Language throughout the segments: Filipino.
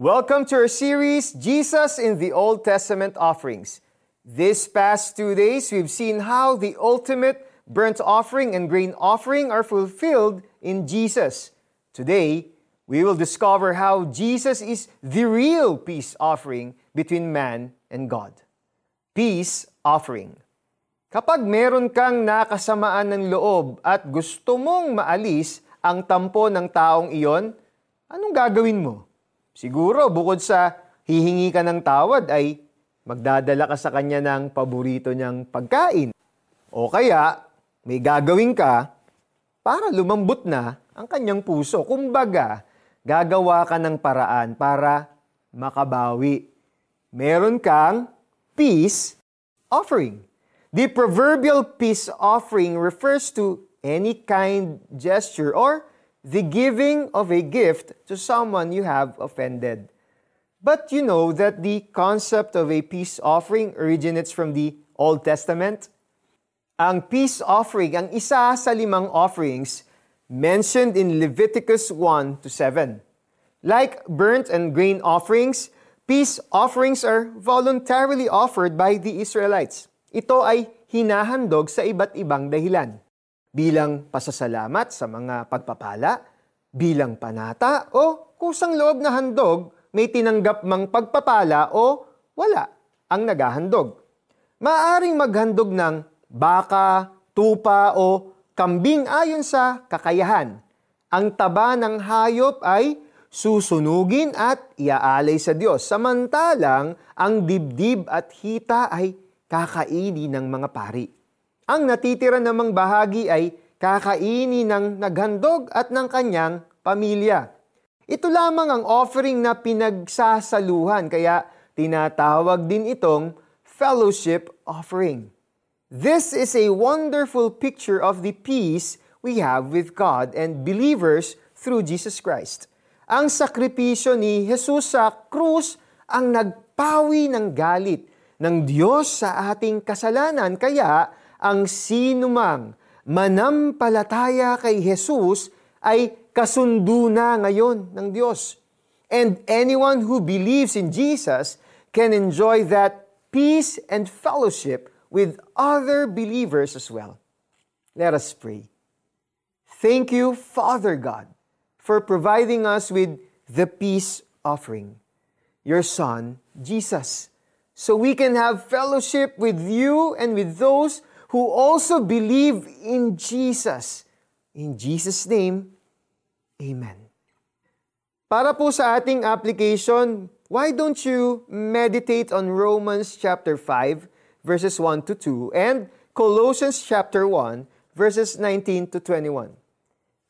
Welcome to our series, Jesus in the Old Testament Offerings. This past two days, we've seen how the ultimate burnt offering and grain offering are fulfilled in Jesus. Today, we will discover how Jesus is the real peace offering between man and God. Peace offering. Kapag meron kang nakasamaan ng loob at gusto mong maalis ang tampo ng taong iyon, anong gagawin mo? Siguro bukod sa hihingi ka ng tawad ay magdadala ka sa kanya ng paborito niyang pagkain. O kaya, may gagawin ka para lumambot na ang kanyang puso. Kumbaga, gagawa ka ng paraan para makabawi. Meron kang peace offering. The proverbial peace offering refers to any kind gesture or the giving of a gift to someone you have offended. But you know that the concept of a peace offering originates from the Old Testament. Ang peace offering ang isa sa limang offerings mentioned in Leviticus 1 to 7. Like burnt and grain offerings, peace offerings are voluntarily offered by the Israelites. Ito ay hinahandog sa iba't ibang dahilan. Bilang pasasalamat sa mga pagpapala, bilang panata, o kusang loob na handog may tinanggap mang pagpapala o wala ang naghahandog. Maaring maghandog ng baka, tupa o kambing ayon sa kakayahan. Ang taba ng hayop ay susunugin at iaalay sa Diyos. Samantalang ang dibdib at hita ay kakainin ng mga pari. Ang natitira namang bahagi ay kakainin ng naghandog at ng kanyang pamilya. Ito lamang ang offering na pinagsasaluhan kaya tinatawag din itong fellowship offering. This is a wonderful picture of the peace we have with God and believers through Jesus Christ. Ang sakripisyo ni Jesus sa krus ang nagpawi ng galit ng Diyos sa ating kasalanan kaya ang sinumang manampalataya kay Jesus ay kasundo na ngayon ng Diyos. And anyone who believes in Jesus can enjoy that peace and fellowship with other believers as well. Let us pray. Thank you, Father God, for providing us with the peace offering, your Son, Jesus, so we can have fellowship with you and with those who also believe in Jesus. In Jesus' name, Amen. Para po sa ating application, why don't you meditate on Romans chapter 5 verses 1 to 2 and Colossians chapter 1 verses 19 to 21.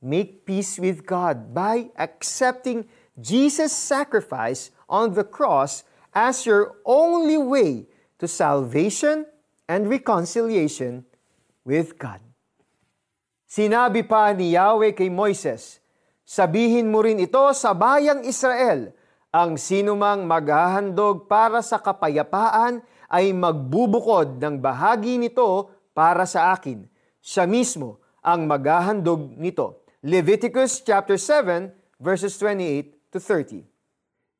Make peace with God by accepting Jesus' sacrifice on the cross as your only way to salvation and reconciliation with God. Sinabi pa ni Yahweh kay Moises, Sabihin mo rin ito sa bayang Israel, ang sinumang maghahandog para sa kapayapaan ay magbubukod ng bahagi nito para sa akin. Siya mismo ang maghahandog nito. Leviticus chapter 7 verses 28 to 30.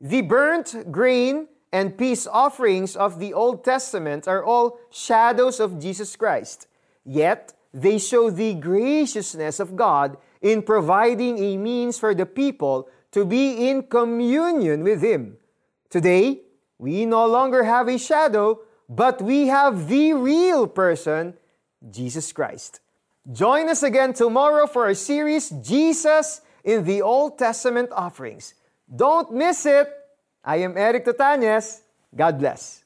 The burnt grain and peace offerings of the Old Testament are all shadows of Jesus Christ. Yet, they show the graciousness of God in providing a means for the people to be in communion with Him. Today, we no longer have a shadow, but we have the real person, Jesus Christ. Join us again tomorrow for our series, Jesus in the Old Testament Offerings. Don't miss it! I am Eric Totanes. God bless.